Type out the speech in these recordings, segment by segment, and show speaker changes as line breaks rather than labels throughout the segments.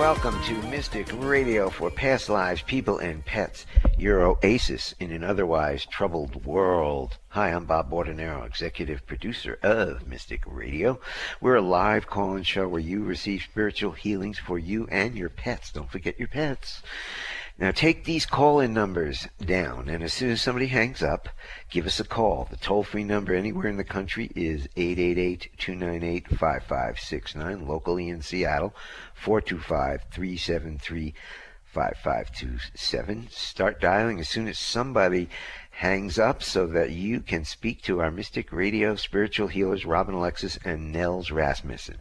welcome to Mystic Radio for past lives, people, and pets. Your oasis in an otherwise troubled world. Hi, I'm Bob Bordenero, executive producer of Mystic Radio. We're a live call-in show where you receive spiritual healings for you and your pets. Don't forget your pets. Now take these call-in numbers down, and as soon as somebody hangs up, give us a call. The toll-free number anywhere in the country is 888-298-5569. Locally in Seattle, 425-373-5527. Start dialing as soon as somebody hangs up so that you can speak to our Mystic Radio spiritual healers, Robin Alexis and Nels Rasmussen.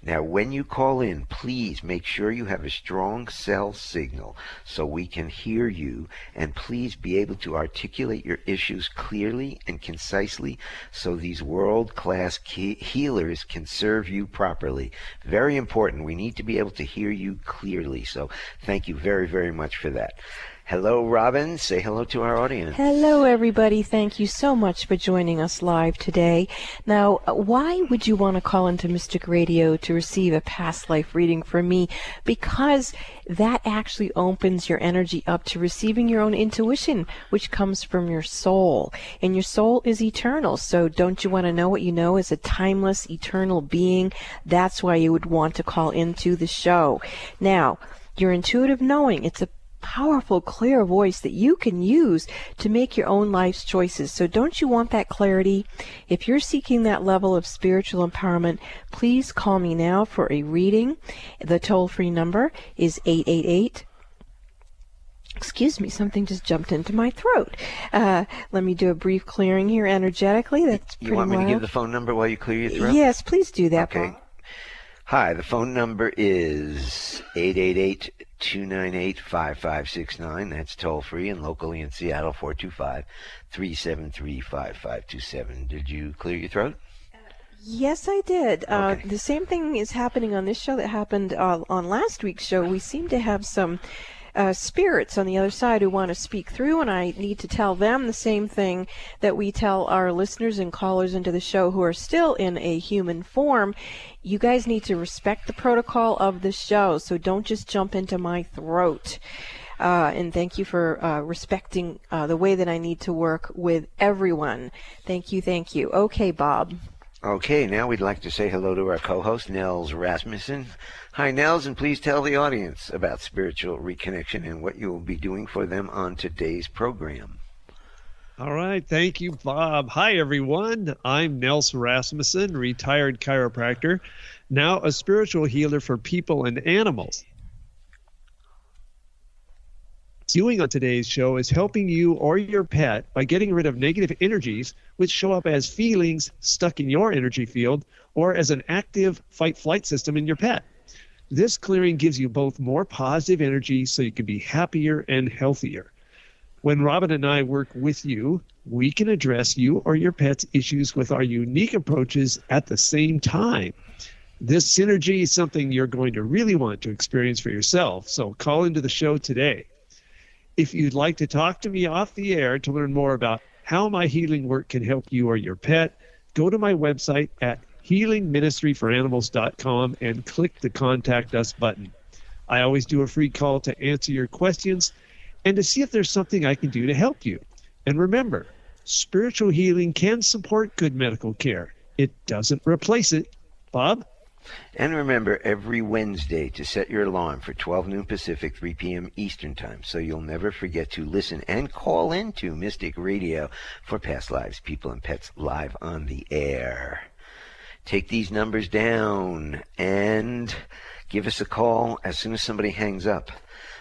Now, when you call in, please make sure you have a strong cell signal so we can hear you, and please be able to articulate your issues clearly and concisely so these world class healers can serve you properly. Very important. We need to be able to hear you clearly. So, thank you very, very much for that. Hello, Robin. Say hello to our audience.
Hello, everybody. Thank you so much for joining us live today. Now, why would you want to call into Mystic Radio to receive a past life reading from me? Because that actually opens your energy up to receiving your own intuition, which comes from your soul. And your soul is eternal. So don't you want to know what you know as a timeless, eternal being? That's why you would want to call into the show. Now, your intuitive knowing, it's a powerful, clear voice that you can use to make your own life's choices. So don't you want that clarity? If you're seeking that level of spiritual empowerment, please call me now for a reading. The toll free number is 888 Excuse me, something just jumped into my throat. Uh, let me do a brief clearing here energetically. That's
you want me
wild.
to give the phone number while you clear your throat?
Yes, please do that.
Okay.
Paul.
Hi, the phone number is 888 298 5569. That's toll free and locally in Seattle 425 373 5527. Did you clear your throat?
Yes, I did. Uh, the same thing is happening on this show that happened uh, on last week's show. We seem to have some uh, spirits on the other side who want to speak through, and I need to tell them the same thing that we tell our listeners and callers into the show who are still in a human form. You guys need to respect the protocol of the show, so don't just jump into my throat. Uh, and thank you for uh, respecting uh, the way that I need to work with everyone. Thank you, thank you. Okay, Bob.
Okay, now we'd like to say hello to our co-host Nels Rasmussen. Hi, Nels, and please tell the audience about spiritual reconnection and what you will be doing for them on today's program.
All right. Thank you, Bob. Hi, everyone. I'm Nels Rasmussen, retired chiropractor, now a spiritual healer for people and animals. Doing on today's show is helping you or your pet by getting rid of negative energies, which show up as feelings stuck in your energy field or as an active fight flight system in your pet. This clearing gives you both more positive energy so you can be happier and healthier. When Robin and I work with you, we can address you or your pet's issues with our unique approaches at the same time. This synergy is something you're going to really want to experience for yourself, so call into the show today. If you'd like to talk to me off the air to learn more about how my healing work can help you or your pet, go to my website at healingministryforanimals.com and click the contact us button. I always do a free call to answer your questions and to see if there's something I can do to help you. And remember, spiritual healing can support good medical care. It doesn't replace it. Bob?
And remember every Wednesday to set your alarm for 12 noon Pacific, 3 p.m. Eastern Time, so you'll never forget to listen and call into Mystic Radio for past lives, people, and pets live on the air. Take these numbers down and give us a call as soon as somebody hangs up.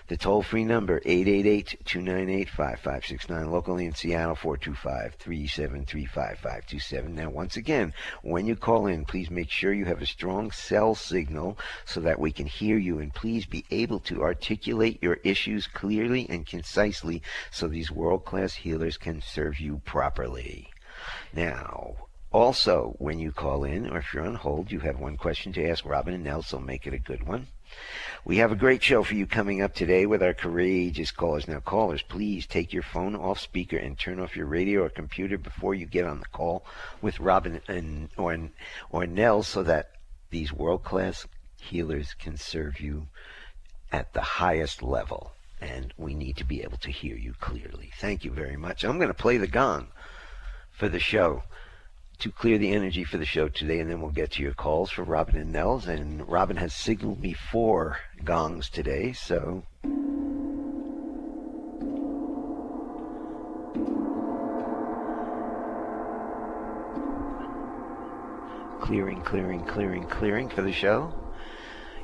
The toll free number, 888 298 5569, locally in Seattle, 425 373 5527. Now, once again, when you call in, please make sure you have a strong cell signal so that we can hear you, and please be able to articulate your issues clearly and concisely so these world class healers can serve you properly. Now, also, when you call in, or if you're on hold, you have one question to ask Robin and Nels, so make it a good one. We have a great show for you coming up today with our courageous callers. Now, callers, please take your phone off speaker and turn off your radio or computer before you get on the call with Robin and or or Nell, so that these world-class healers can serve you at the highest level. And we need to be able to hear you clearly. Thank you very much. I'm going to play the gong for the show to clear the energy for the show today, and then we'll get to your calls for Robin and Nels. And Robin has signaled me four gongs today, so. Clearing, clearing, clearing, clearing for the show.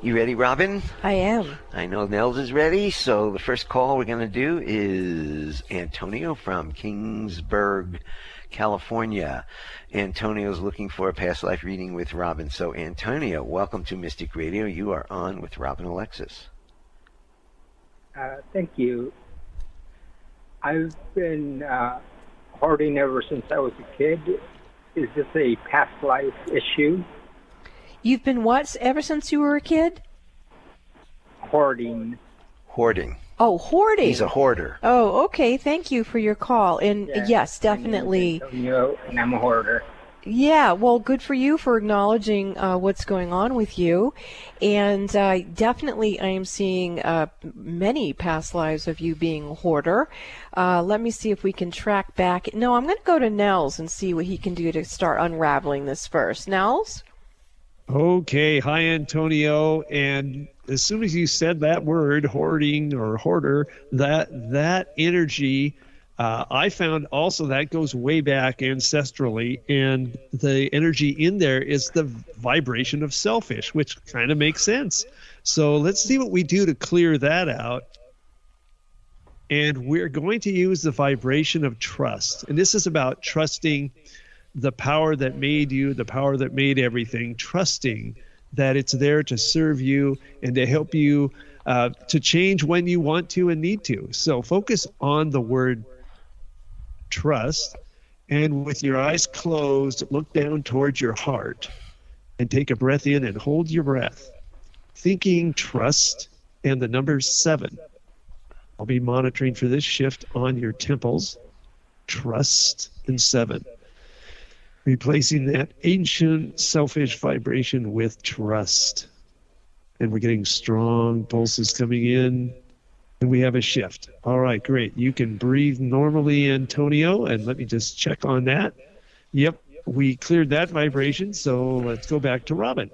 You ready, Robin?
I am.
I know Nels is ready, so the first call we're going to do is Antonio from Kingsburg, California. Antonio's looking for a past life reading with Robin. So, Antonio, welcome to Mystic Radio. You are on with Robin Alexis.
Uh, thank you. I've been uh, hoarding ever since I was a kid. Is this a past life issue?
You've been what ever since you were a kid?
Hoarding.
Hoarding.
Oh, hoarding.
He's a hoarder.
Oh, okay. Thank you for your call. And
Yeah,
yes,
my name is
definitely.
Antonio, and I'm a hoarder.
Yeah, well, good for you for acknowledging uh, what's going on with you. And uh, definitely, I am seeing uh, many past lives of you being a hoarder. Uh, let me see if we can track back. No, I'm going to go to Nels and see what he can do to start unraveling this first. Nels?
Okay, hi Antonio. And as soon as you said that word, hoarding or hoarder, that that energy, uh, I found also that goes way back ancestrally, and the energy in there is the vibration of selfish, which kind of makes sense. So let's see what we do to clear that out. And we're going to use the vibration of trust, and this is about trusting the power that made you, the power that made everything, trusting that it's there to serve you and to help you uh, to change when you want to and need to. So focus on the word trust and with your eyes closed, look down towards your heart and take a breath in and hold your breath, thinking trust and the number seven. I'll be monitoring for this shift on your temples. Trust and seven replacing that ancient selfish vibration with trust. And we're getting strong pulses coming in, and we have a shift. All right, great. You can breathe normally, Antonio, and let me just check on that. Yep, we cleared that vibration, so let's go back to Robin.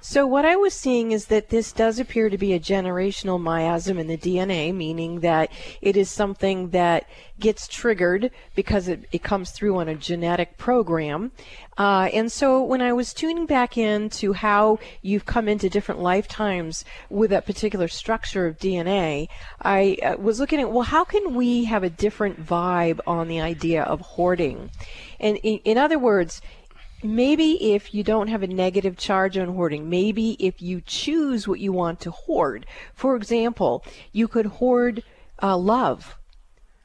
So what I was seeing is that this does appear to be a generational miasm in the DNA, meaning that it is something that gets triggered because it, it comes through on a genetic program. Uh, and so when I was tuning back into how you've come into different lifetimes with that particular structure of DNA, I uh, was looking at, well, how can we have a different vibe on the idea of hoarding? And in, in other words, maybe if you don't have a negative charge on hoarding, maybe if you choose what you want to hoard. For example, you could hoard uh, love.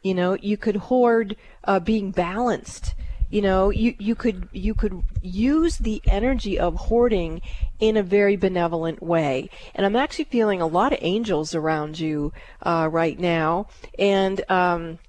You know, you could hoard uh, being balanced. You know, you, you could you could use the energy of hoarding in a very benevolent way. And I'm actually feeling a lot of angels around you uh, right now, and um,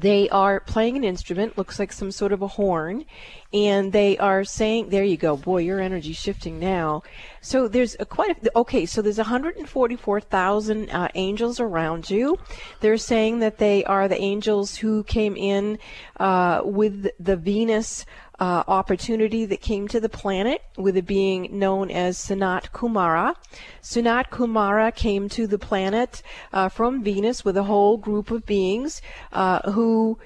they are playing an instrument, looks like some sort of a horn, and they are saying, "There you go, boy, your energy's shifting now." So there's a quite a, okay. So there's 144,000 uh, angels around you. They're saying that they are the angels who came in uh, with the Venus. Uh, opportunity that came to the planet with a being known as Sanat Kumara. Sanat Kumara came to the planet uh, from Venus with a whole group of beings uh, who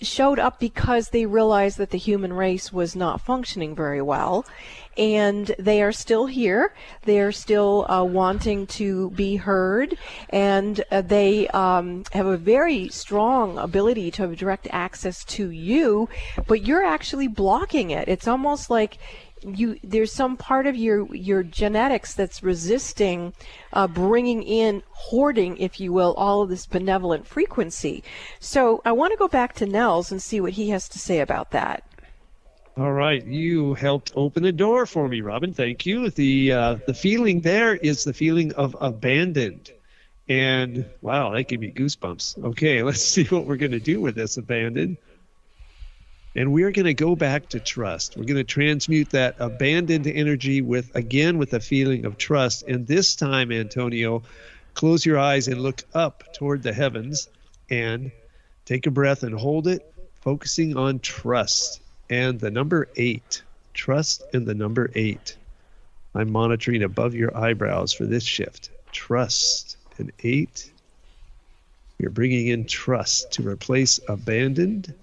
showed up because they realized that the human race was not functioning very well. And they are still here. They are still uh, wanting to be heard. And uh, they um, have a very strong ability to have direct access to you, but you're actually blocking it. It's almost like you there's some part of your your genetics that's resisting uh, bringing in hoarding if you will all of this benevolent frequency so i want to go back to nels and see what he has to say about that
All right, you helped open the door for me, Robin. Thank you. The uh, the feeling there is the feeling of abandoned, and wow, that gave me goosebumps. Okay, let's see what we're going to do with this abandoned. And we're going to go back to trust. We're going to transmute that abandoned energy with again with a feeling of trust. And this time, Antonio, close your eyes and look up toward the heavens and take a breath and hold it, focusing on trust and the number eight. Trust in the number eight. I'm monitoring above your eyebrows for this shift. Trust and eight. You're bringing in trust to replace abandoned.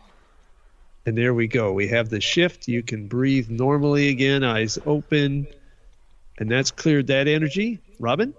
And there we go. We have the shift. You can breathe normally again, eyes open. And that's cleared that energy. Robin?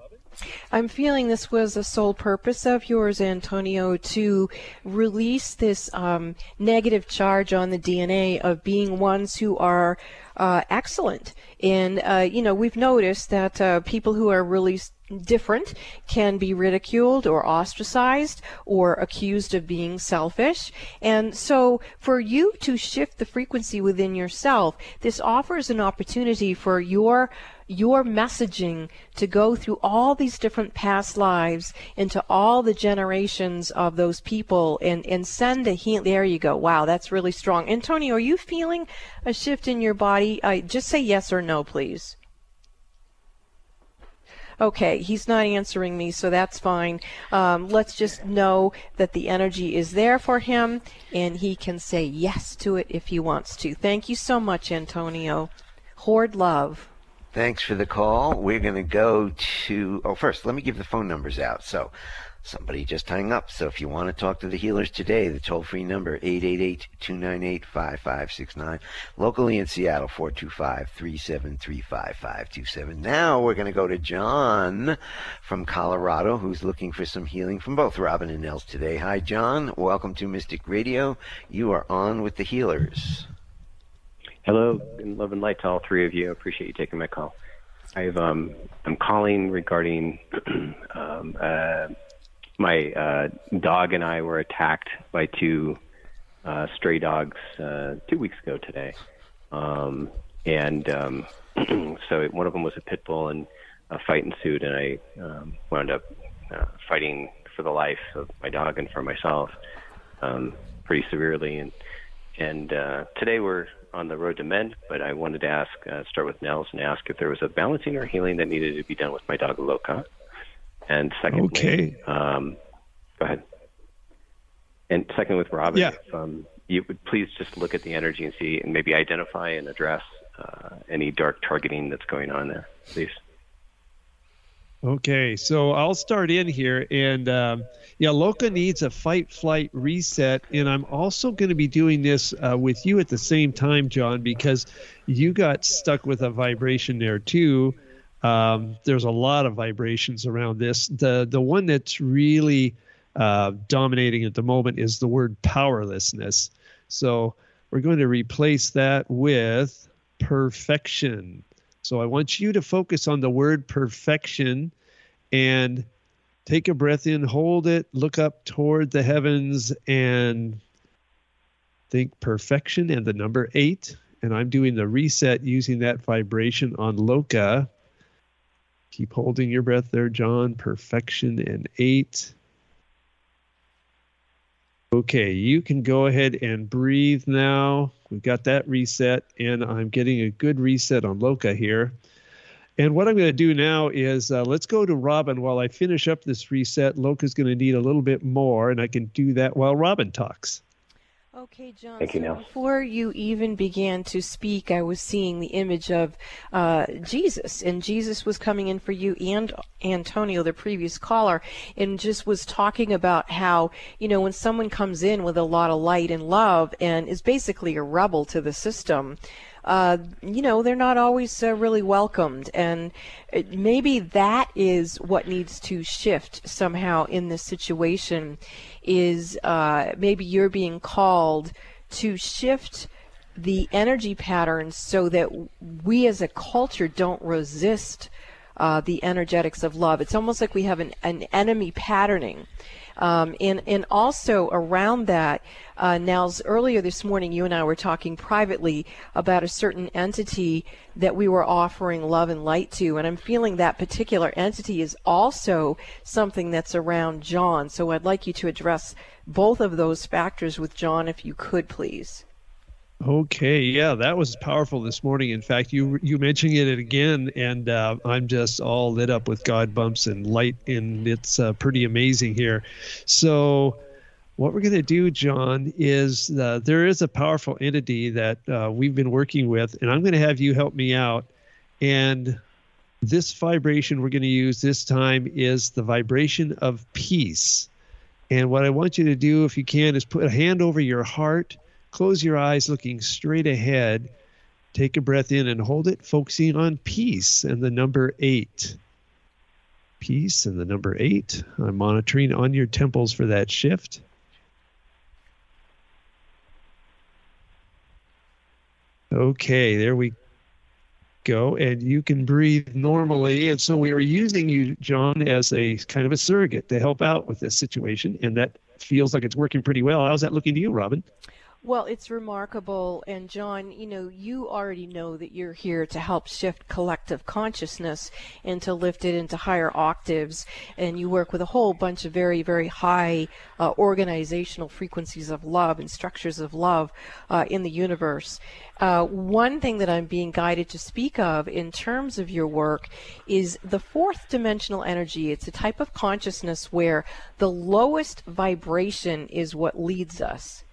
I'm feeling this was a soul purpose of yours, Antonio, to release this um, negative charge on the DNA of being ones who are uh, excellent. And, uh, you know, we've noticed that uh, people who are really different can be ridiculed or ostracized or accused of being selfish. And so for you to shift the frequency within yourself, this offers an opportunity for your your messaging to go through all these different past lives into all the generations of those people and, and send a heal. There you go. Wow, that's really strong. Antonio, are you feeling a shift in your body? Uh, just say yes or no, please. Okay, he's not answering me, so that's fine. Um, let's just know that the energy is there for him, and he can say yes to it if he wants to. Thank you so much, Antonio. Hoard love.
Thanks for the call. We're going to go to, oh, first, let me give the phone numbers out. So, somebody just hung up. So, if you want to talk to the healers today, the toll free number, 888 298 5569. Locally in Seattle, 425 373 5527. Now, we're going to go to John from Colorado, who's looking for some healing from both Robin and Nels today. Hi, John. Welcome to Mystic Radio. You are on with the healers.
Hello, and love and light to all three of you. I appreciate you taking my call. I've um, I'm calling regarding um, uh, my uh, dog and I were attacked by two uh, stray dogs uh, two weeks ago today, um, and um, so one of them was a pit bull, and a fight ensued, and I um, wound up uh, fighting for the life of my dog and for myself um, pretty severely, and and uh, today we're on the road to mend, but I wanted to ask, uh, start with Nels and ask if there was a balancing or healing that needed to be done with my dog Loka. And secondly,
okay.
Um, go ahead. And second, with Robin,
yeah.
if um, you would please just look at the energy and see, and maybe identify and address uh, any dark targeting that's going on there, please.
Okay, so I'll start in here, and um, yeah, Loka needs a fight flight reset, and I'm also going to be doing this uh, with you at the same time, John, because you got stuck with a vibration there too. Um, there's a lot of vibrations around this. The the one that's really uh, dominating at the moment is the word powerlessness. So we're going to replace that with perfection. So I want you to focus on the word perfection and take a breath in, hold it, look up toward the heavens, and think perfection and the number eight. And I'm doing the reset using that vibration on Loka. Keep holding your breath there, John. Perfection and eight. Okay, you can go ahead and breathe now. We've got that reset, and I'm getting a good reset on Loka here. And what I'm going to do now is uh, let's go to Robin while I finish up this reset. Loka's going to need a little bit more, and I can do that while Robin talks.
Okay, John.
Thank you,
so before you even began to speak, I was seeing the image of uh, Jesus, and Jesus was coming in for you and Antonio, the previous caller, and just was talking about how you know when someone comes in with a lot of light and love and is basically a rebel to the system. Uh, you know, they're not always uh, really welcomed. And maybe that is what needs to shift somehow in this situation is uh, maybe you're being called to shift the energy patterns so that we as a culture don't resist uh, the energetics of love. It's almost like we have an, an enemy patterning. Um, and, and also around that, uh, Nels, earlier this morning, you and I were talking privately about a certain entity that we were offering love and light to. And I'm feeling that particular entity is also something that's around John. So I'd like you to address both of those factors with John, if you could, please.
Okay, yeah, that was powerful this morning. In fact, you you mentioning it again, and uh, I'm just all lit up with God bumps and light, and it's uh, pretty amazing here. So, what we're going to do, John, is uh, there is a powerful entity that uh, we've been working with, and I'm going to have you help me out. And this vibration we're going to use this time is the vibration of peace. And what I want you to do, if you can, is put a hand over your heart Close your eyes looking straight ahead. Take a breath in and hold it, focusing on peace and the number eight. Peace and the number eight. I'm monitoring on your temples for that shift. Okay, there we go. And you can breathe normally. And so we are using you, John, as a kind of a surrogate to help out with this situation. And that feels like it's working pretty well. How's that looking to you, Robin?
Well, it's remarkable. And John, you know, you already know that you're here to help shift collective consciousness and to lift it into higher octaves. And you work with a whole bunch of very, very high uh, organizational frequencies of love and structures of love uh, in the universe. Uh, one thing that I'm being guided to speak of in terms of your work is the fourth dimensional energy. It's a type of consciousness where the lowest vibration is what leads us.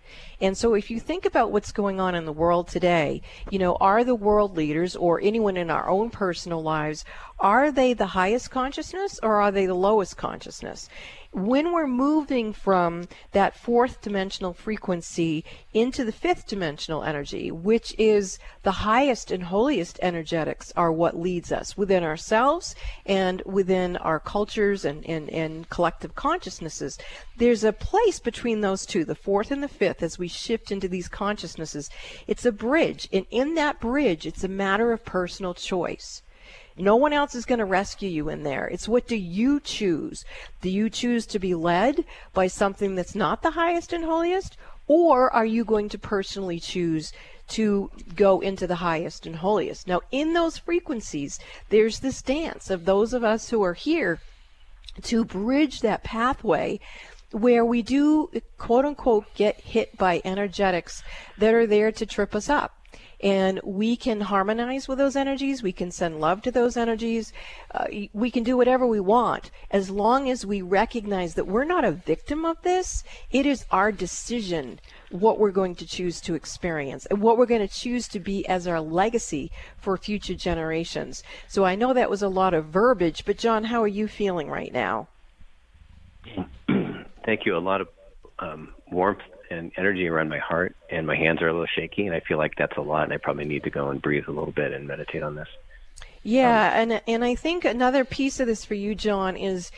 And so if you think about what's going on in the world today, you know, are the world leaders or anyone in our own personal lives, are they the highest consciousness or are they the lowest consciousness? when we're moving from that fourth dimensional frequency into the fifth dimensional energy, which is the highest and holiest energetics, are what leads us within ourselves and within our cultures and, and, and collective consciousnesses. There's a place between those two, the fourth and the fifth, as we shift into these consciousnesses. It's a bridge, and in that bridge, it's a matter of personal choice. No one else is going to rescue you in there. It's what do you choose? Do you choose to be led by something that's not the highest and holiest? Or are you going to personally choose to go into the highest and holiest? Now, in those frequencies, there's this dance of those of us who are here to bridge that pathway where we do quote unquote get hit by energetics that are there to trip us up and we can harmonize with those energies. We can send love to those energies. Uh, we can do whatever we want as long as we recognize that we're not a victim of this. It is our decision what we're going to choose to experience and what we're going to choose to be as our legacy for future generations. So I know that was a lot of verbiage, but John, how are you feeling right now?
Thank you. A lot of um, warmth and energy around my heart, and my hands are a little shaky, and I feel like that's a lot, and I probably need to go and breathe a little bit and meditate on this.
Yeah, um, and and I think another piece of this for you, John, is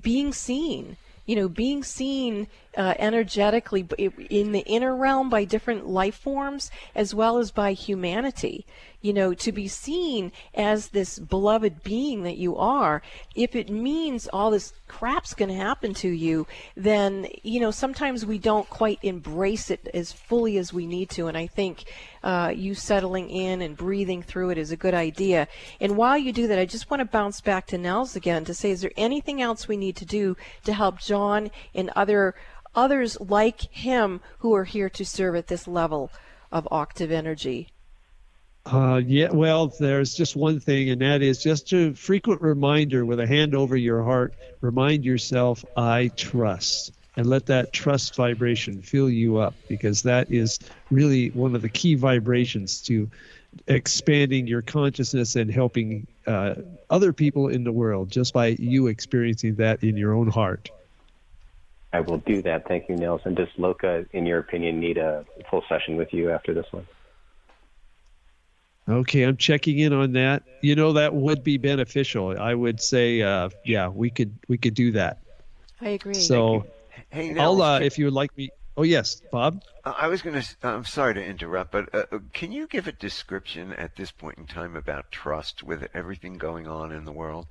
being seen. You know, being seen uh, energetically in the inner realm by different life forms as well as by humanity you know, to be seen as this beloved being that you are, if it means all this crap's going to happen to you, then, you know, sometimes we don't quite embrace it as fully as we need to. And I think uh, you settling in and breathing through it is a good idea. And while you do that, I just want to bounce back to Nels again to say, is there anything else we need to do to help John and other others like him who are here to serve at this level of octave energy?
Uh, yeah, well, there's just one thing, and that is just a frequent reminder with a hand over your heart. Remind yourself, I trust, and let that trust vibration fill you up because that is really one of the key vibrations to expanding your consciousness and helping uh, other people in the world just by you experiencing that in your own heart.
I will do that. Thank you, Nils. And Does Loka, in your opinion, need a full session with you after this one?
Okay, I'm checking in on that. You know that would be beneficial. I would say, uh, yeah, we could we could do that.
I agree.
So, hey, I'll uh, if you would like me. Oh yes, Bob.
Uh, I was going to. I'm sorry to interrupt, but uh, uh, can you give a description at this point in time about trust with everything going on in the world?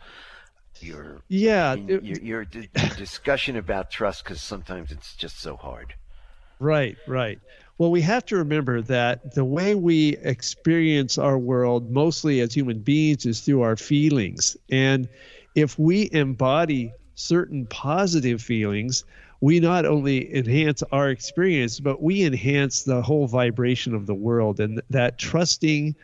Your
yeah,
your, your, your discussion about trust because sometimes it's just so hard.
Right, right. Well, we have to remember that the way we experience our world, mostly as human beings, is through our feelings. And if we embody certain positive feelings, we not only enhance our experience, but we enhance the whole vibration of the world. And that trusting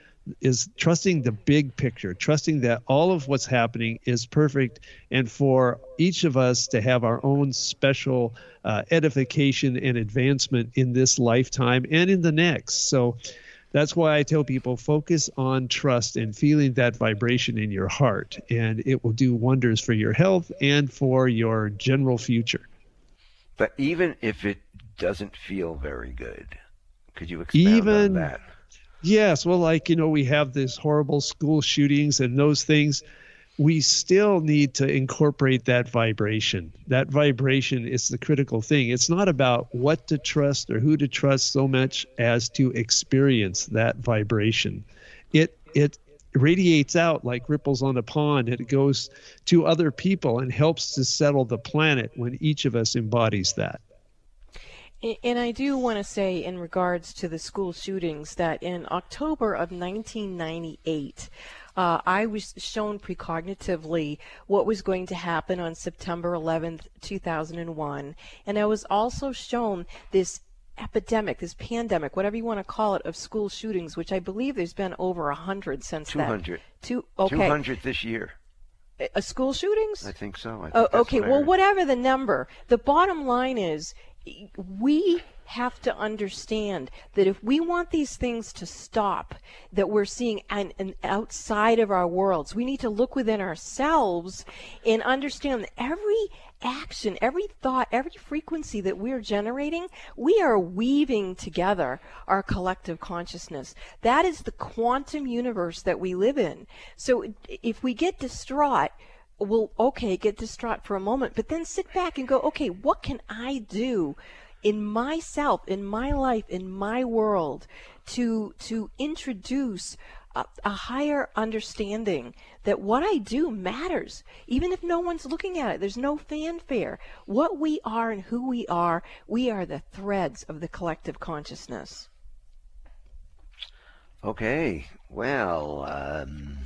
is trusting the big picture, trusting that all of what's happening is perfect, and for each of us to have our own special uh, edification and advancement in this lifetime and in the next. So that's why I tell people focus on trust and feeling that vibration in your heart, and it will do wonders for your health and for your general future.
But even if it doesn't feel very good, could you expound even, on that?
Yes, well, like you know, we have these horrible school shootings and those things. We still need to incorporate that vibration. That vibration is the critical thing. It's not about what to trust or who to trust so much as to experience that vibration. It it radiates out like ripples on a pond it goes to other people and helps to settle the planet when each of us embodies that.
And I do want to say, in regards to the school shootings, that in October of 1998, uh, I was shown precognitively what was going to happen on September 11th, 2001. And I was also shown this epidemic, this pandemic, whatever you want to call it, of school shootings, which I believe there's been over a hundred since
200.
that. Two, okay.
200 this year.
A school shootings?
I think so. I
think
oh,
okay, well, whatever the number, the bottom line is we have to understand that if we want these things to stop that we're seeing and, outside of our worlds, we need to look within ourselves and understand that every action, every thought, every frequency that we're generating, we are weaving together our collective consciousness. That is the quantum universe that we live in. So if we get distraught, well, okay, get distraught for a moment, but then sit back and go, okay, what can I do in myself, in my life, in my world to, to introduce a, a, higher understanding that what I do matters, even if no one's looking at it. There's no fanfare. What we are and who we are, we are the threads of the collective consciousness.
Okay, well, um,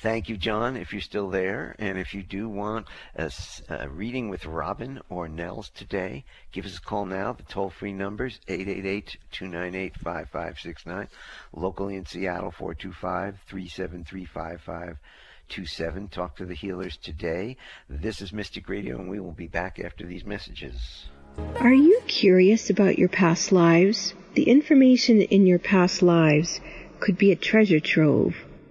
Thank you, John, if you're still there. And if you do want a, a, reading with Robin or Nels today, give us a call now. The toll free numbers 888 298 5569. Locally in Seattle, 425 373 5527. Talk to the healers today. This is Mystic Radio, and we will be back after these messages.
Are you curious about your past lives? The information in your past lives could be a treasure trove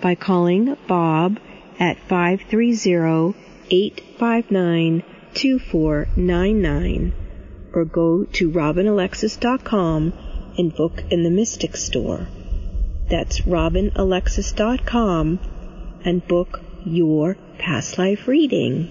by calling Bob at 530-859-2499 or go to robinalexis.com and book in the Mystic Store. That's robinalexis.com and book your past life reading.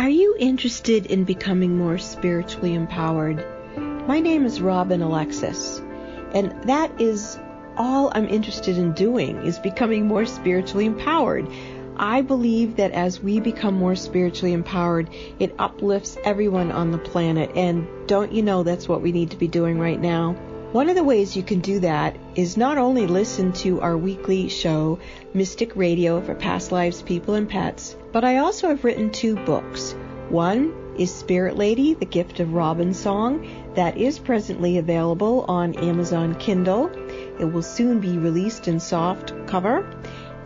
Are you interested in becoming more spiritually empowered? My name is Robin Alexis, and that is all I'm interested in doing is becoming more spiritually empowered. I believe that as we become more spiritually empowered, it uplifts everyone on the planet. And don't you know that's what we need to be doing right now? One of the ways you can do that is not only listen to our weekly show, Mystic Radio for Past Lives, People, and Pets, but I also have written two books. One is Spirit Lady, The Gift of Robin Song, that is presently available on Amazon Kindle. It will soon be released in soft cover.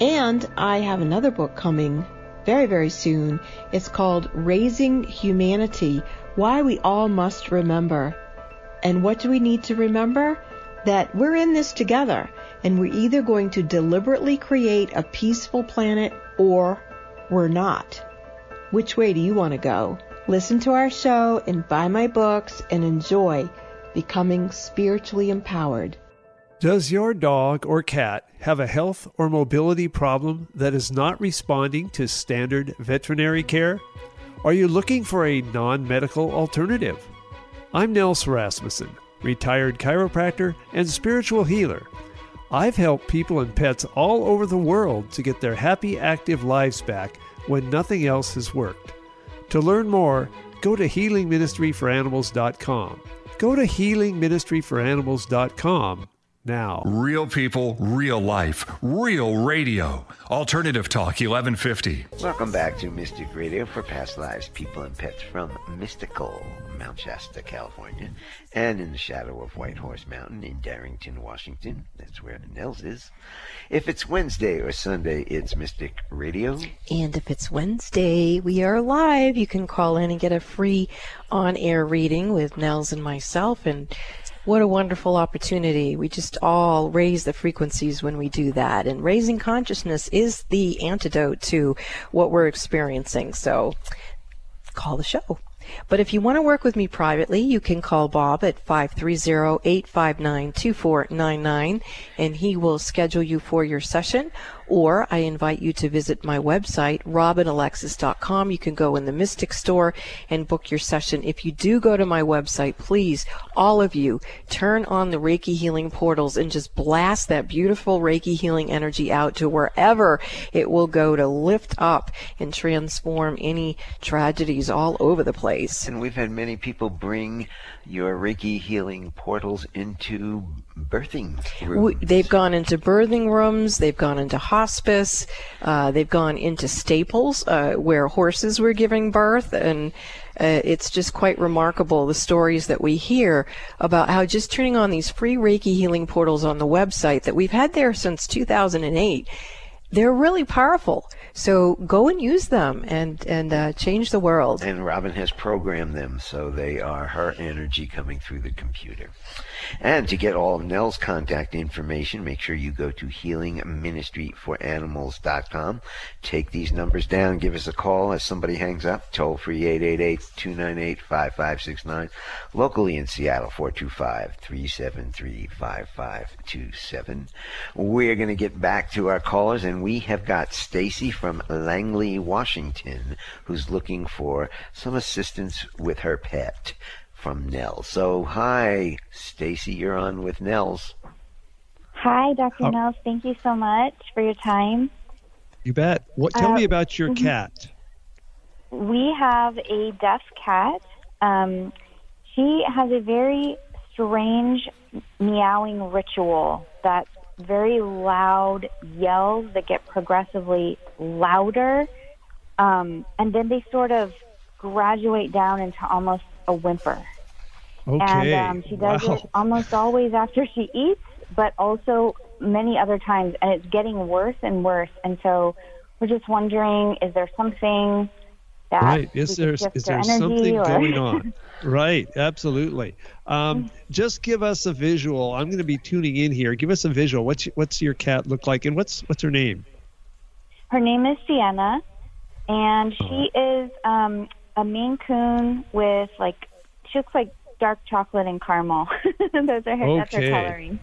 And I have another book coming very, very soon. It's called Raising Humanity Why We All Must Remember. And what do we need to remember? That we're in this together, and we're either going to deliberately create a peaceful planet or we're not. Which way do you want to go? Listen to our show and buy my books and enjoy becoming spiritually empowered.
Does your dog or cat have a health or mobility problem that is not responding to standard veterinary care? Are you looking for a non medical alternative? I'm Nels Rasmussen, retired chiropractor and spiritual healer. I've helped people and pets all over the world to get their happy, active lives back when nothing else has worked. To learn more, go to healingministryforanimals.com. Go to healingministryforanimals.com now.
Real people, real life, real radio. Alternative Talk 1150.
Welcome back to Mystic Radio for past lives, people, and pets from mystical Mount Shasta, California, and in the shadow of White Horse Mountain in Darrington, Washington. That's where Nels is. If it's Wednesday or Sunday, it's Mystic Radio.
And if it's Wednesday, we are live. You can call in and get a free on air reading with Nels and myself. And what a wonderful opportunity. We just all raise the frequencies when we do that. And raising consciousness is the antidote to what we're experiencing. So call the show. But if you want to work with me privately, you can call Bob at 530-859-2499 and he will schedule you for your session or I invite you to visit my website, robinalexis.com. You can go in the Mystic Store and book your session. If you do go to my website, please, all of you, turn on the Reiki healing portals and just blast that beautiful Reiki healing energy out to wherever it will go to lift up and transform any tragedies all over the place.
And we've had many people bring your Reiki healing portals into birthing rooms.
They've gone into birthing rooms. They've gone into hospice. Uh, they've gone into stables, uh, where horses were giving birth, and uh, it's just quite remarkable the stories that we hear about how just turning on these free Reiki healing portals on the website that we've had there since 2008 they're really powerful. So go and use them and and uh, change the world.
And Robin has programmed them so they are her energy coming through the computer. And to get all of Nels' contact information, make sure you go to healingministryforanimals.com. Take these numbers down, give us a call as somebody hangs up. Toll free 888-298-5569. Locally in Seattle, 425-373-5527. We're going to get back to our callers and we have got Stacy from Langley, Washington, who's looking for some assistance with her pet from Nels. So, hi, Stacy, you're on with Nels.
Hi, Dr. Oh. Nels. Thank you so much for your time.
You bet. What? Tell uh, me about your mm-hmm. cat.
We have a deaf cat. Um, she has a very strange meowing ritual that's very loud yells that get progressively louder. Um, and then they sort of graduate down into almost a whimper.
Okay.
And um, she does wow. it almost always after she eats, but also many other times, and it's getting worse and worse. And so we're just wondering, is there something that
right? Is there is there something or... going on? right. Absolutely. Um, just give us a visual. I'm going to be tuning in here. Give us a visual. What's what's your cat look like, and what's what's her name?
Her name is Sienna, and she uh-huh. is um, a Maine Coon with like she looks like dark chocolate and caramel. Those are her, okay. that's her coloring.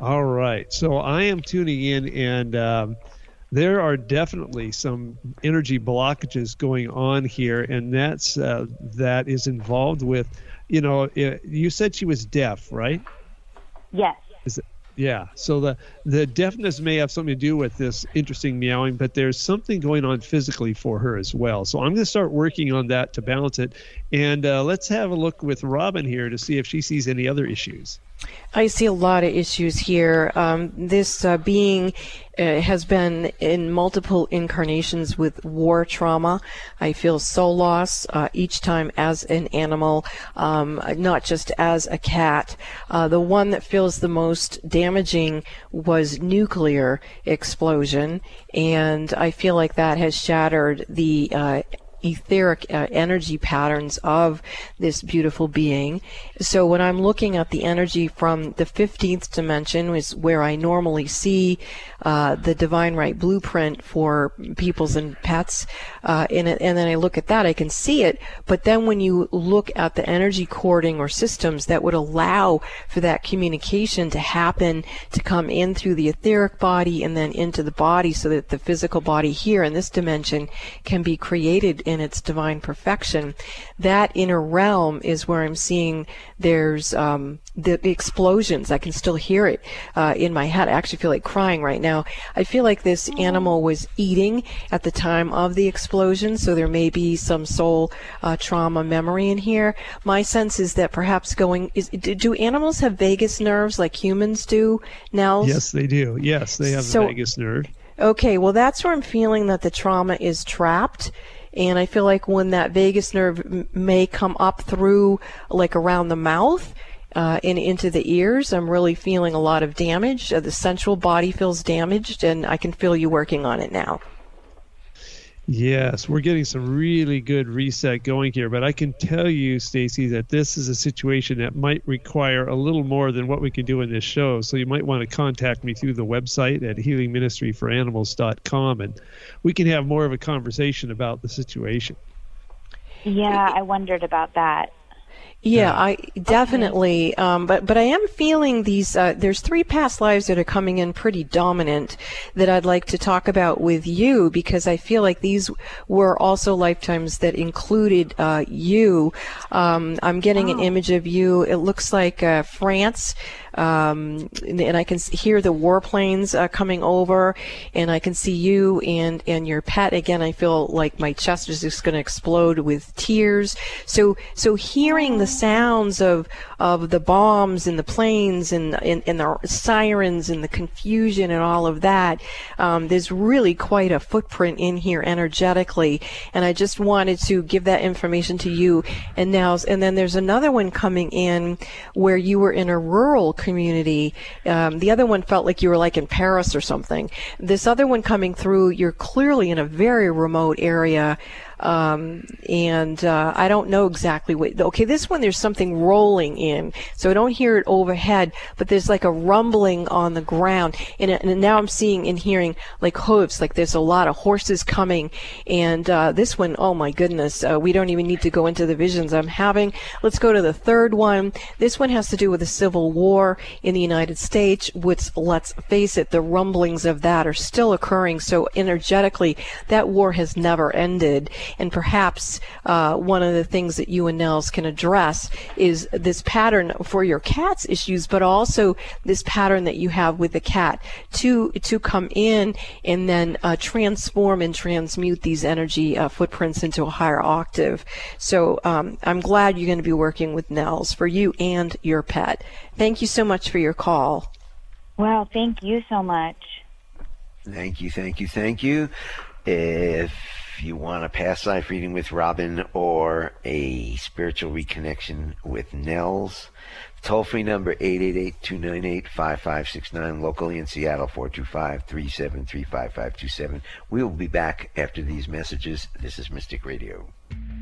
All right. So I am tuning in, and um, there are definitely some energy blockages going on here, and that's uh, that is involved with, you know, it, you said she was deaf, right?
Yes.
Is Yeah. So the the deafness may have something to do with this interesting meowing, but there's something going on physically for her as well. So I'm going to start working on that to balance it. And uh, let's have a look with Robin here to see if she sees any other issues.
I see a lot of issues here. Um, this uh, being uh, has been in multiple incarnations with war trauma. I feel soul loss uh, each time as an animal, um, not just as a cat. Uh, the one that feels the most damaging was nuclear explosion, and I feel like that has shattered the uh, etheric uh, energy patterns of this beautiful being. So when I'm looking at the energy from the 15th dimension, is where I normally see uh, the divine right blueprint for peoples and pets, uh, and, and then I look at that, I can see it. But then when you look at the energy cording or systems that would allow for that communication to happen, to come in through the etheric body and then into the body, so that the physical body here in this dimension can be created in its divine perfection. That inner realm is where I'm seeing there's um, the explosions. I can still hear it uh, in my head. I actually feel like crying right now. I feel like this animal was eating at the time of the explosion, so there may be some soul uh, trauma memory in here. My sense is that perhaps going is do animals have vagus nerves like humans do now?
Yes, they do. Yes, they have so, a vagus nerve.
Okay, well, that's where I'm feeling that the trauma is trapped and I feel like when that vagus nerve may come up through, like around the mouth, uh, and into the ears, I'm really feeling a lot of damage. Uh, the central body feels damaged, and I can feel you working on it now.
Yes, we're getting some really good reset going here, but I can tell you, Stacy, that this is a situation that might require a little more than what we can do in this show. So you might want to contact me through the website at healingministryforanimals.com, and we can have more of a conversation about the situation.
Yeah, I wondered about that.
Yeah, I definitely. Okay. Um, but but I am feeling these. Uh, there's three past lives that are coming in pretty dominant that I'd like to talk about with you because I feel like these were also lifetimes that included uh, you. Um, I'm getting oh. an image of you. It looks like uh, France um, and I can hear the warplanes uh, coming over, and I can see you and and your pet. Again, I feel like my chest is just going to explode with tears. So so hearing the sounds of of the bombs and the planes and and, and the sirens and the confusion and all of that, um, there's really quite a footprint in here energetically, and I just wanted to give that information to you. And now, and then there's another one coming in where you were in a rural community. Um, the other one felt like you were like in Paris or something. This other one coming through, you're clearly in a very remote area um, and uh, I don't know exactly what. Okay, this one there's something rolling in, so I don't hear it overhead, but there's like a rumbling on the ground, and, and now I'm seeing and hearing like hooves, like there's a lot of horses coming, and uh, this one, oh my goodness, uh, we don't even need to go into the visions I'm having. Let's go to the third one. This one has to do with the Civil War in the United States, which let's face it, the rumblings of that are still occurring. So energetically, that war has never ended. And perhaps uh, one of the things that you and Nels can address is this pattern for your cat's issues, but also this pattern that you have with the cat to to come in and then uh, transform and transmute these energy uh, footprints into a higher octave. So um, I'm glad you're going to be working with Nels for you and your pet. Thank you so much for your call.
Well, thank you so much.
Thank you, thank you, thank you. If you want a past life reading with Robin or a spiritual reconnection with Nels, toll free number 888-298-5569 locally in Seattle 425-373-5527. We will be back after these messages. This is Mystic Radio.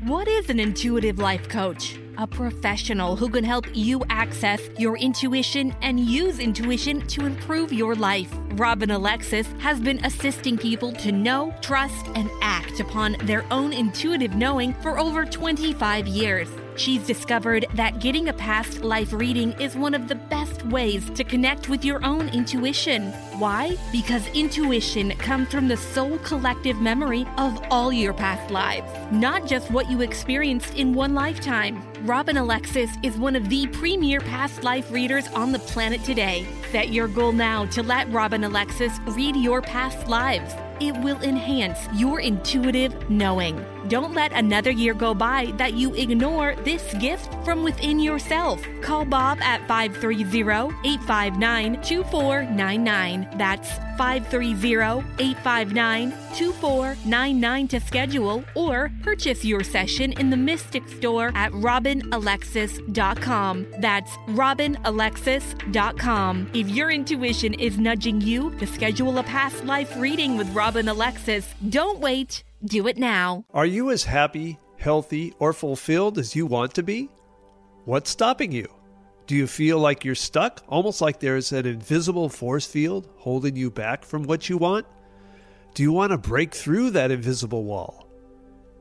What is an intuitive life coach? A professional who can help you access your intuition and use intuition to improve your life. Robin Alexis has been assisting people to know, trust, and act upon their own intuitive knowing for over 25 years. She's discovered that getting a past life reading is one of the best ways to connect with your own intuition. Why? Because intuition comes from the soul collective memory of all your past lives, not just what you experienced in one lifetime. Robin Alexis is one of the premier past life readers on the planet today. Set your goal now to let Robin Alexis read your past lives. It will enhance your intuitive knowing. Don't let another year go by that you ignore this gift from within yourself. Call Bob at 530-859-2499. That's 530-859-2499 to schedule or purchase your session in the Mystic Store at robinalexis.com. That's robinalexis.com. If your intuition is nudging you to schedule a past life reading with Robin Alexis, don't wait. Do it now.
Are you as happy, healthy, or fulfilled as you want to be? What's stopping you? Do you feel like you're stuck, almost like there's an invisible force field holding you back from what you want? Do you want to break through that invisible wall?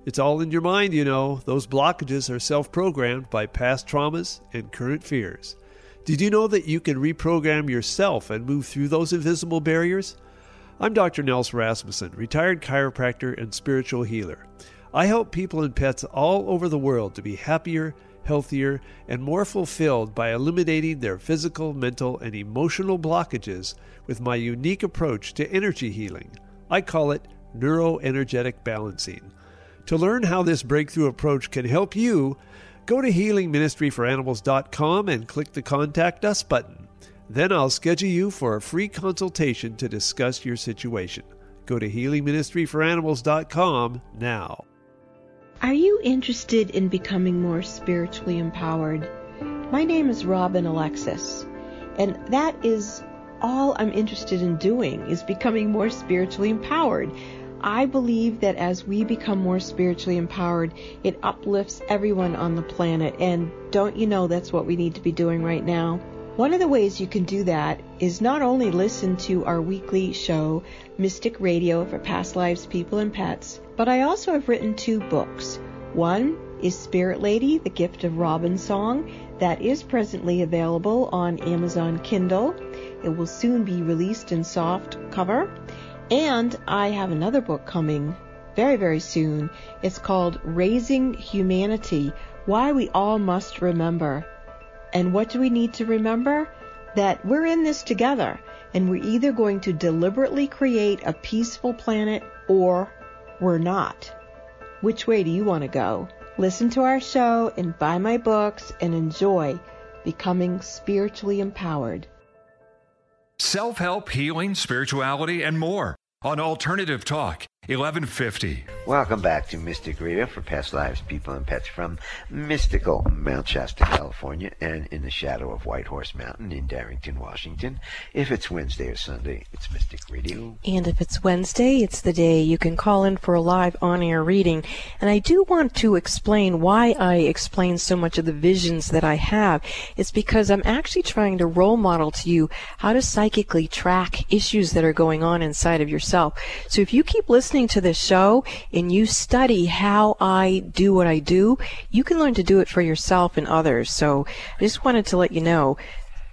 It's all in your mind, you know. Those blockages are self programmed by past traumas and current fears. Did you know that you can reprogram yourself and move through those invisible barriers? I'm Dr. Nels Rasmussen, retired chiropractor and spiritual healer. I help people and pets all over the world to be happier, healthier, and more fulfilled by eliminating their physical, mental, and emotional blockages with my unique approach to energy healing. I call it neuroenergetic balancing. To learn how this breakthrough approach can help you, go to healingministryforanimals.com and click the Contact Us button. Then I'll schedule you for a free consultation to discuss your situation. Go to healingministryforanimals.com now.
Are you interested in becoming more spiritually empowered? My name is Robin Alexis, and that is all I'm interested in doing is becoming more spiritually empowered. I believe that as we become more spiritually empowered, it uplifts everyone on the planet. And don't you know that's what we need to be doing right now? One of the ways you can do that is not only listen to our weekly show, Mystic Radio for Past Lives, People, and Pets, but I also have written two books. One is Spirit Lady, The Gift of Robin Song, that is presently available on Amazon Kindle. It will soon be released in soft cover. And I have another book coming very, very soon. It's called Raising Humanity Why We All Must Remember. And what do we need to remember? That we're in this together, and we're either going to deliberately create a peaceful planet or we're not. Which way do you want to go? Listen to our show and buy my books and enjoy becoming spiritually empowered.
Self help, healing, spirituality, and more on Alternative Talk. 1150.
Welcome back to Mystic Radio for Past Lives, People, and Pets from mystical Mount Shasta, California, and in the shadow of White Horse Mountain in Darrington, Washington. If it's Wednesday or Sunday, it's Mystic Radio.
And if it's Wednesday, it's the day you can call in for a live on air reading. And I do want to explain why I explain so much of the visions that I have. It's because I'm actually trying to role model to you how to psychically track issues that are going on inside of yourself. So if you keep listening, listening to this show and you study how I do what I do, you can learn to do it for yourself and others. So I just wanted to let you know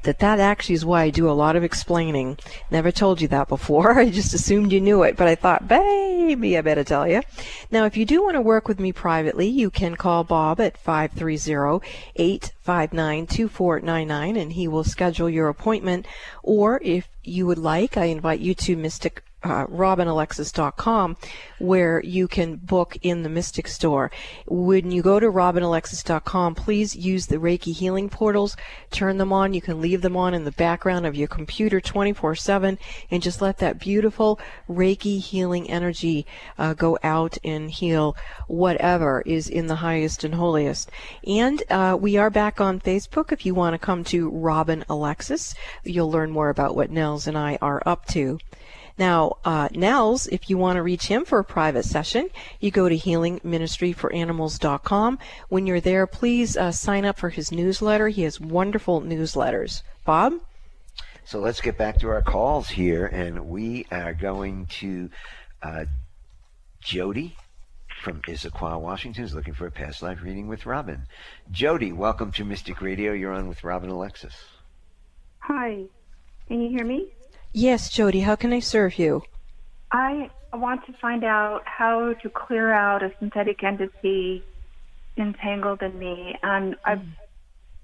that that actually is why I do a lot of explaining. Never told you that before. I just assumed you knew it, but I thought, baby, I better tell you. Now, if you do want to work with me privately, you can call Bob at 530-859-2499 and he will schedule your appointment. Or if you would like, I invite you to Mystic uh, robinalexis.com where you can book in the Mystic Store. When you go to robinalexis.com, please use the Reiki healing portals. Turn them on. You can leave them on in the background of your computer 24/7 and just let that beautiful Reiki healing energy uh, go out and heal whatever is in the highest and holiest. And uh, we are back on Facebook. If you want to come to Robin Alexis, you'll learn more about what Nels and I are up to. Now, uh, Nels, if you want to reach him for a private session, you go to healingministryforanimals.com. When you're there, please uh, sign up for his newsletter. He has wonderful newsletters. Bob?
So let's get back to our calls here, and we are going to uh, Jody from Issaquah, Washington, is looking for a past life reading with Robin. Jody, welcome to Mystic Radio. You're on with Robin Alexis.
Hi. Can you hear me?
Yes, Jody, how can I serve you?
I want to find out how to clear out a synthetic entity entangled in me, and I've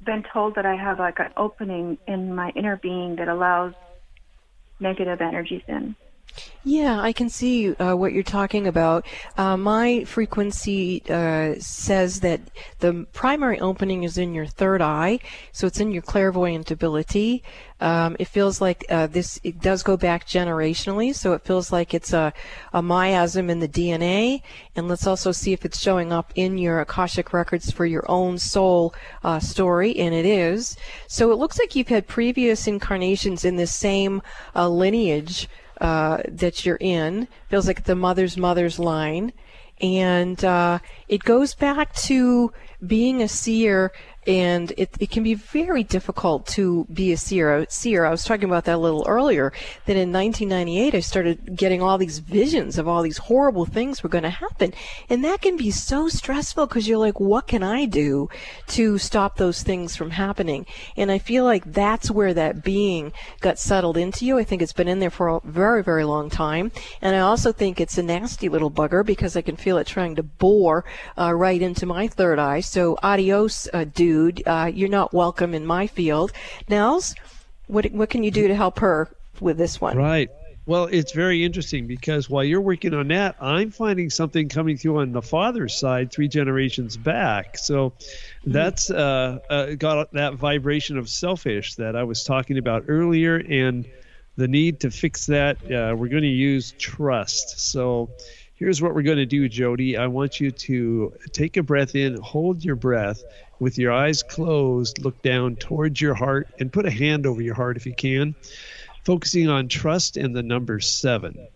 been told that I have like an opening in my inner being that allows negative energies in.
Yeah, I can see uh, what you're talking about. Uh, my frequency uh, says that the primary opening is in your third eye, so it's in your clairvoyant ability. Um, it feels like uh, this. It does go back generationally, so it feels like it's a, a miasm in the DNA. And let's also see if it's showing up in your akashic records for your own soul uh, story, and it is. So it looks like you've had previous incarnations in this same uh, lineage uh, that you're in. Feels like the mother's mother's line. And uh, it goes back to being a seer and it, it can be very difficult to be a seer. seer. I was talking about that a little earlier. That in 1998, I started getting all these visions of all these horrible things were going to happen, and that can be so stressful because you're like, what can I do to stop those things from happening? And I feel like that's where that being got settled into you. I think it's been in there for a very, very long time, and I also think it's a nasty little bugger because I can feel it trying to bore uh, right into my third eye. So adios, uh, dude dude. Uh, you're not welcome in my field. Nels, what what can you do to help her with this one?
Right. Well, it's very interesting because while you're working on that, I'm finding something coming through on the father's side three generations back. So that's uh, uh, got that vibration of selfish that I was talking about earlier, and the need to fix that. Uh, we're going to use trust. So here's what we're going to do, Jody. I want you to take a breath in, hold your breath, with your eyes closed, look down towards your heart and put a hand over your heart if you can, focusing on trust and the number seven.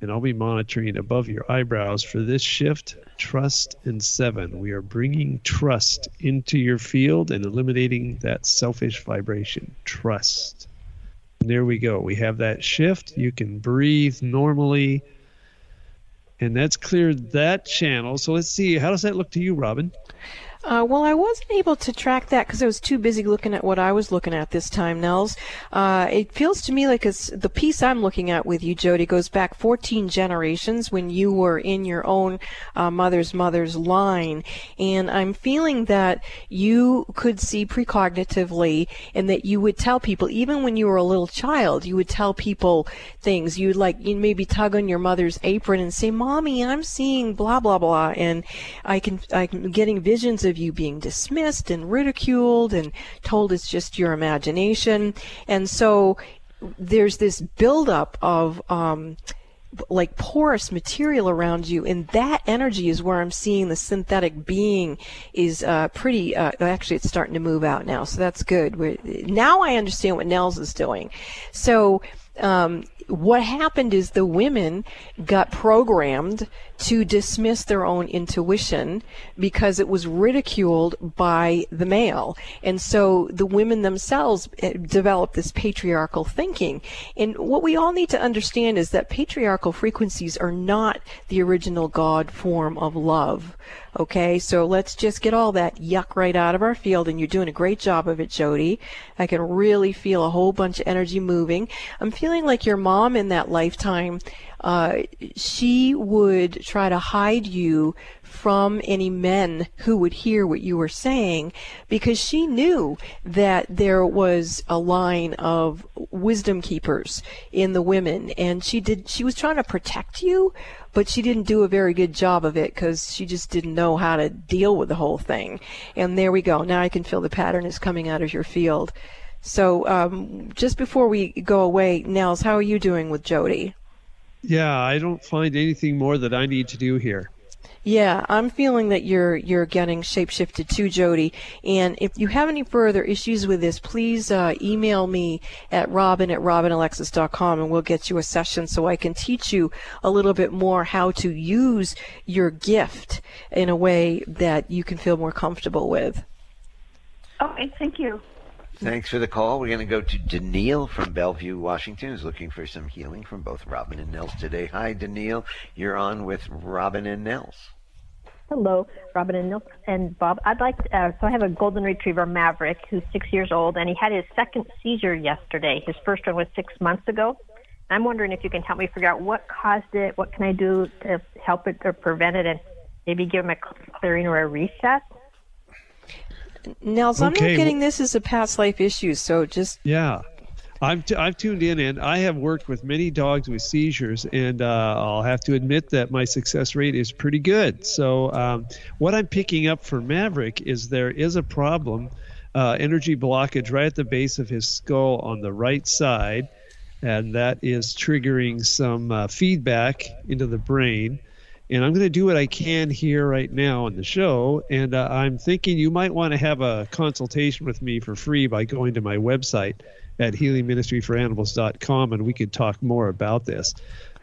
And I'll be monitoring above your eyebrows for this shift, trust and seven. We are bringing trust into your field and eliminating that selfish vibration. Trust. And there we go. We have that shift. You can breathe normally. And that's cleared that channel. So let's see. How does that look to you, Robin?
Uh, well, I wasn't able to track that because I was too busy looking at what I was looking at this time, Nels. Uh, it feels to me like it's, the piece I'm looking at with you, Jody, goes back 14 generations when you were in your own uh, mother's mother's line. And I'm feeling that you could see precognitively and that you would tell people, even when you were a little child, you would tell people things. You'd like, you maybe tug on your mother's apron and say, Mommy, I'm seeing blah, blah, blah. And I can, I'm getting visions of you being dismissed and ridiculed and told it's just your imagination. And so there's this buildup of, um, like porous material around you, and that energy is where I'm seeing the synthetic being is uh, pretty. Uh, actually, it's starting to move out now, so that's good. We're, now I understand what Nels is doing. So um, what happened is the women got programmed to dismiss their own intuition because it was ridiculed by the male. And so the women themselves eh, developed this patriarchal thinking. And what we all need to understand is that patriarchal frequencies are not the original God form of love. Okay, so let's just get all that yuck right out of our field, and you're doing a great job of it, Jody. I can really feel a whole bunch of energy moving. I'm feeling like your mom in that lifetime uh, she would try to hide you from any men who would hear what you were saying because she knew that there was a line of wisdom keepers in the women and she did she was trying to protect you but she didn't do a very good job of it because she just didn't know how to deal with the whole thing. And there we go. Now i can feel the pattern is coming out of your field. So um, just before we go away nels how are you doing with jody
yeah, I don't find anything more that I need to do here.
Yeah, I'm feeling that you're you're getting shapeshifted too, Jody. And if you have any further issues with this, please uh, email me at robin at robinalexis.com and we'll get you a session so I can teach you a little bit more how to use your gift in a way that you can feel more comfortable with.
Okay, thank you.
Thanks for the call. We're going to go to Daniil from Bellevue, Washington, who's looking for some healing from both Robin and Nels today. Hi, Daniil. You're on with Robin and Nels.
Hello, Robin and Nels and Bob. I'd like to, uh, so I have a golden retriever, Maverick, who's six years old, and he had his second seizure yesterday. His first one was six months ago. I'm wondering if you can help me figure out what caused it. What can I do to help it or prevent it? And maybe give him a clearing or a reset.
Nels, I'm not getting this as a past life issue, so just
Yeah. I've, t- I've tuned in and I have worked with many dogs with seizures, and uh, I'll have to admit that my success rate is pretty good. So, um, what I'm picking up for Maverick is there is a problem, uh, energy blockage right at the base of his skull on the right side, and that is triggering some uh, feedback into the brain. And I'm going to do what I can here right now on the show. And uh, I'm thinking you might want to have a consultation with me for free by going to my website at healingministryforanimals.com and we could talk more about this.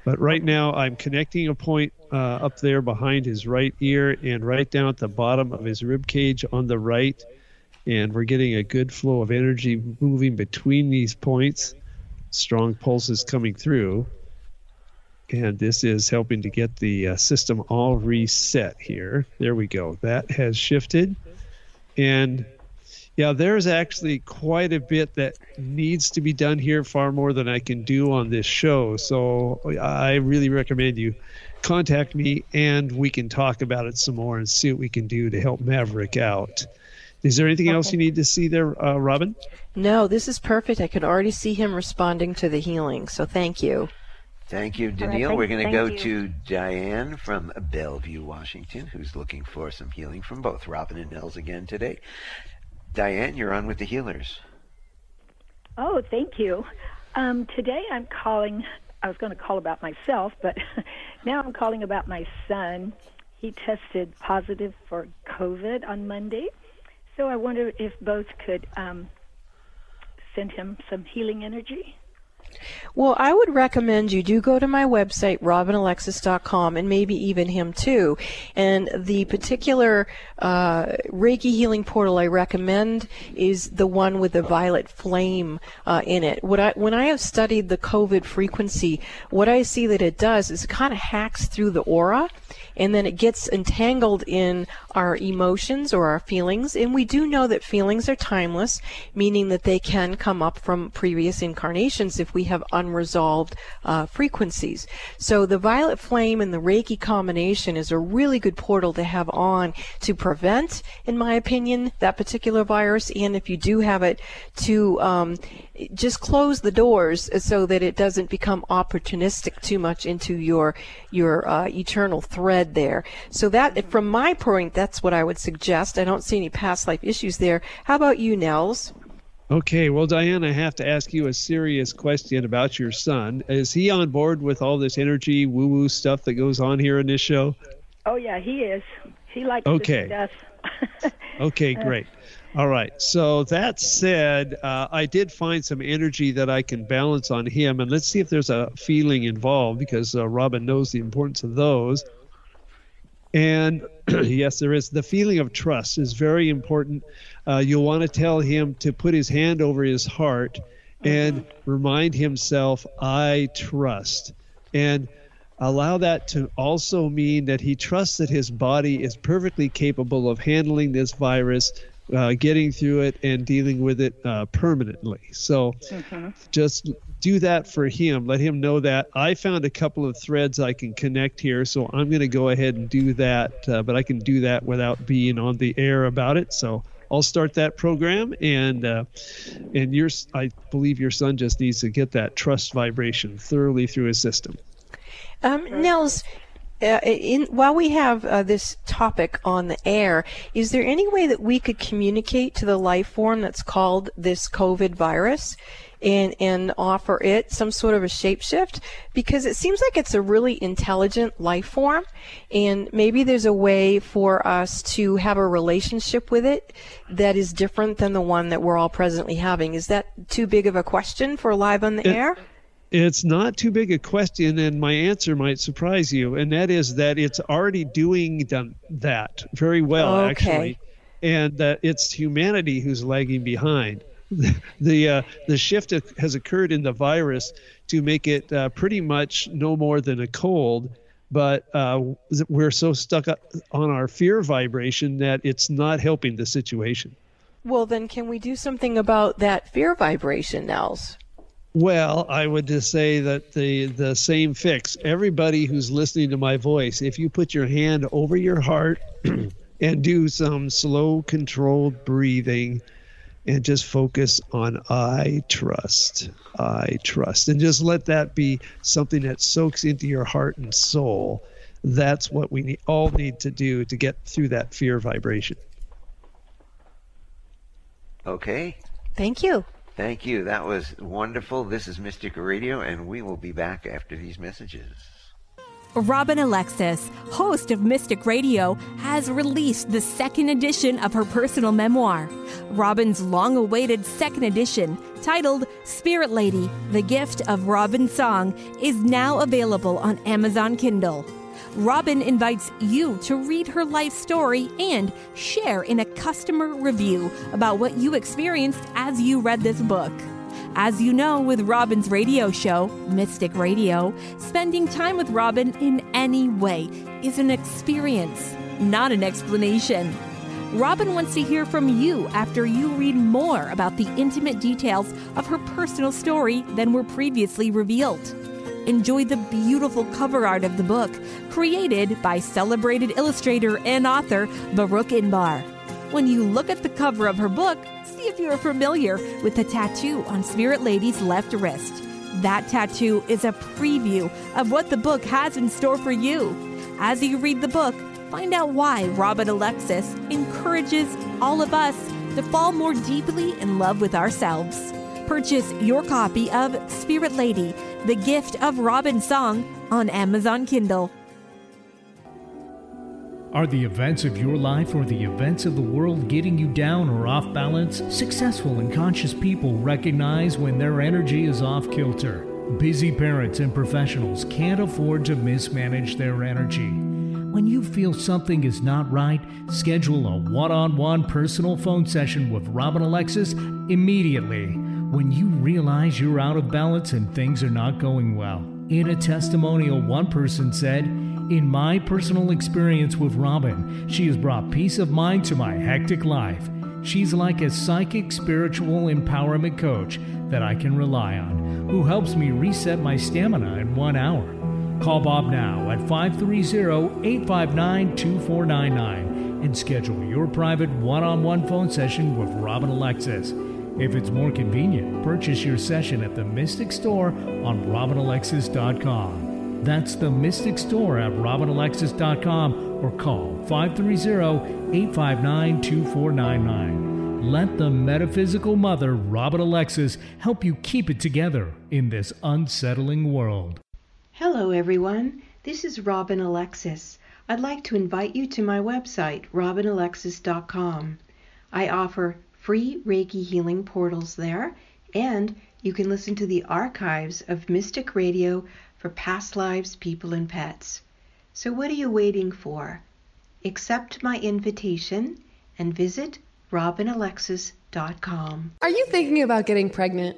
But right now, I'm connecting a point uh, up there behind his right ear and right down at the bottom of his rib cage on the right. And we're getting a good flow of energy moving between these points. Strong pulses coming through. And this is helping to get the uh, system all reset here. There we go. That has shifted. And yeah, there's actually quite a bit that needs to be done here, far more than I can do on this show. So I really recommend you contact me and we can talk about it some more and see what we can do to help Maverick out. Is there anything else you need to see there, uh, Robin?
no, this is perfect. I can already see him responding to the healing, so thank you.
Thank you,
right,
Daniil.
thank-
We're going to go
you.
to Diane from Bellevue, Washington, who's looking for some healing from both Robin and Nels again today. Diane, you're on with the healers.
Oh, thank you. Um, today I'm calling. I was going to call about myself, but now I'm calling about my son. He tested positive for COVID on Monday, so I wonder if both could um, send him some healing energy.
Well, I would recommend you do go to my website, robinalexis.com, and maybe even him too. And the particular uh, Reiki healing portal I recommend is the one with the violet flame uh, in it. What I, when I have studied the COVID frequency, what I see that it does is it kind of hacks through the aura and then it gets entangled in our emotions or our feelings. And we do know that feelings are timeless, meaning that they can come up from previous incarnations if we have unresolved uh, frequencies. So the violet flame and the Reiki combination is a really good portal to have on to prevent, in my opinion, that particular virus. And if you do have it, to um, just close the doors so that it doesn't become opportunistic too much into your your uh, eternal thread there. So that, from my point, that's what I would suggest. I don't see any past life issues there. How about you, Nels?
Okay, well, Diane, I have to ask you a serious question about your son. Is he on board with all this energy woo woo stuff that goes on here in this show?
Oh yeah, he is. He likes
Okay.
to death.
Okay, great. All right. So that said, uh, I did find some energy that I can balance on him, and let's see if there's a feeling involved because uh, Robin knows the importance of those. And yes, there is. The feeling of trust is very important. Uh, you'll want to tell him to put his hand over his heart and remind himself, I trust. And allow that to also mean that he trusts that his body is perfectly capable of handling this virus, uh, getting through it, and dealing with it uh, permanently. So just do that for him. Let him know that. I found a couple of threads I can connect here, so I'm going to go ahead and do that, uh, but I can do that without being on the air about it. So I'll start that program, and uh, and your I believe your son just needs to get that trust vibration thoroughly through his system.
Um, Nels, uh, in, while we have uh, this topic on the air, is there any way that we could communicate to the life form that's called this COVID virus? And, and offer it some sort of a shapeshift because it seems like it's a really intelligent life form and maybe there's a way for us to have a relationship with it that is different than the one that we're all presently having. Is that too big of a question for live on the
It-
air?
It's not too big a question, and my answer might surprise you, and that is that it's already doing done that very well,
Okay.
actually, and that it's humanity who's lagging behind. the uh, the shift has occurred in the virus to make it uh, pretty much no more than a cold, but uh, we're so stuck on our fear vibration that it's not helping the situation.
Well, then can we do something about that fear vibration, Nels?
Well, I would just say that the the same fix. Everybody who's listening to my voice, if you put your hand over your heart and do some slow controlled breathing and just focus on I trust. I trust. And just let that be something that soaks into your heart and soul. That's what we need, all need to do to get through that fear vibration.
Okay.
Thank you.
Thank you. That was wonderful. This is Mystic Radio, and we will be back after these messages.
Robin Alexis, host of Mystic Radio, has released the second edition of her personal memoir. Robin's long awaited second edition, titled Spirit Lady The Gift of Robin Song, is now available on Amazon Kindle. Robin invites you to read her life story and share in a customer review about what you experienced as you read this book. As you know, with Robin's radio show, Mystic Radio, spending time with Robin in any way is an experience, not an explanation. Robin wants to hear from you after you read more about the intimate details of her personal story than were previously revealed. Enjoy the beautiful cover art of the book, created by celebrated illustrator and author Baruch Inbar. When you look at the cover of her book, see if you're familiar with the tattoo on Spirit Lady's left wrist. That tattoo is a preview of what the book has in store for you. As you read the book, find out why Robin Alexis encourages all of us to fall more deeply in love with ourselves. Purchase your copy of Spirit Lady, The Gift of Robin Song on Amazon Kindle.
Are the events of your life or the events of the world getting you down or off balance? Successful and conscious people recognize when their energy is off kilter. Busy parents and professionals can't afford to mismanage their energy. When you feel something is not right, schedule a one on one personal phone session with Robin Alexis immediately when you realize you're out of balance and things are not going well. In a testimonial, one person said, In my personal experience with Robin, she has brought peace of mind to my hectic life. She's like a psychic spiritual empowerment coach that I can rely on, who helps me reset my stamina in one hour. Call Bob now at 530 859 2499 and schedule your private one on one phone session with Robin Alexis. If it's more convenient, purchase your session at the Mystic Store on robinalexis.com. That's the Mystic Store at robinalexis.com or call 530-859-2499. Let the metaphysical mother, Robin Alexis, help you keep it together in this unsettling world.
Hello, everyone. This is Robin Alexis. I'd like to invite you to my website, robinalexis.com. I offer free Reiki healing portals there, and you can listen to the archives of Mystic Radio for past lives, people, and pets. So, what are you waiting for? Accept my invitation and visit robinalexis.com.
Are you thinking about getting pregnant?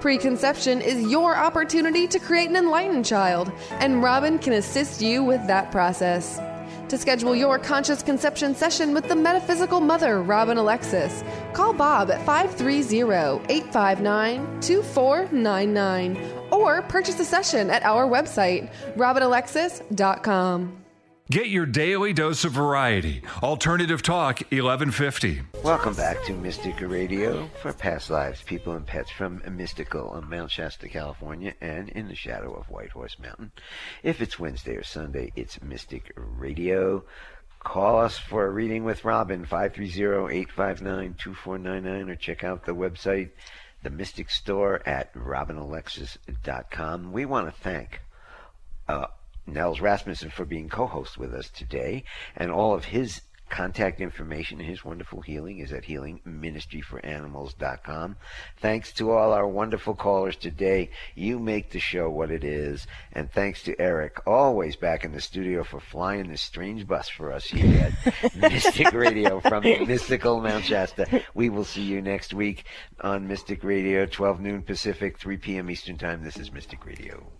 Preconception is your opportunity to create an enlightened child, and Robin can assist you with that process. To schedule your conscious conception session with the metaphysical mother, Robin Alexis, call Bob at 530 859 2499 or purchase a session at our website, robinalexis.com.
Get your daily dose of variety. Alternative Talk 1150.
Welcome back to Mystic Radio for past lives, people and pets from Mystical on Mount Shasta, California, and in the shadow of White Horse Mountain. If it's Wednesday or Sunday, it's Mystic Radio. Call us for a reading with Robin, 530-859-2499, or check out the website, the Mystic Store at robinalexis.com. We want to thank uh, Nels Rasmussen for being co-host with us today, and all of his contact information and his wonderful healing is at healingministryforanimals.com. Thanks to all our wonderful callers today. You make the show what it is. And thanks to Eric, always back in the studio for flying this strange bus for us here at Mystic Radio from mystical Mount Shasta. We will see you next week on Mystic Radio, 12 noon Pacific, 3 p.m. Eastern Time. This is Mystic Radio.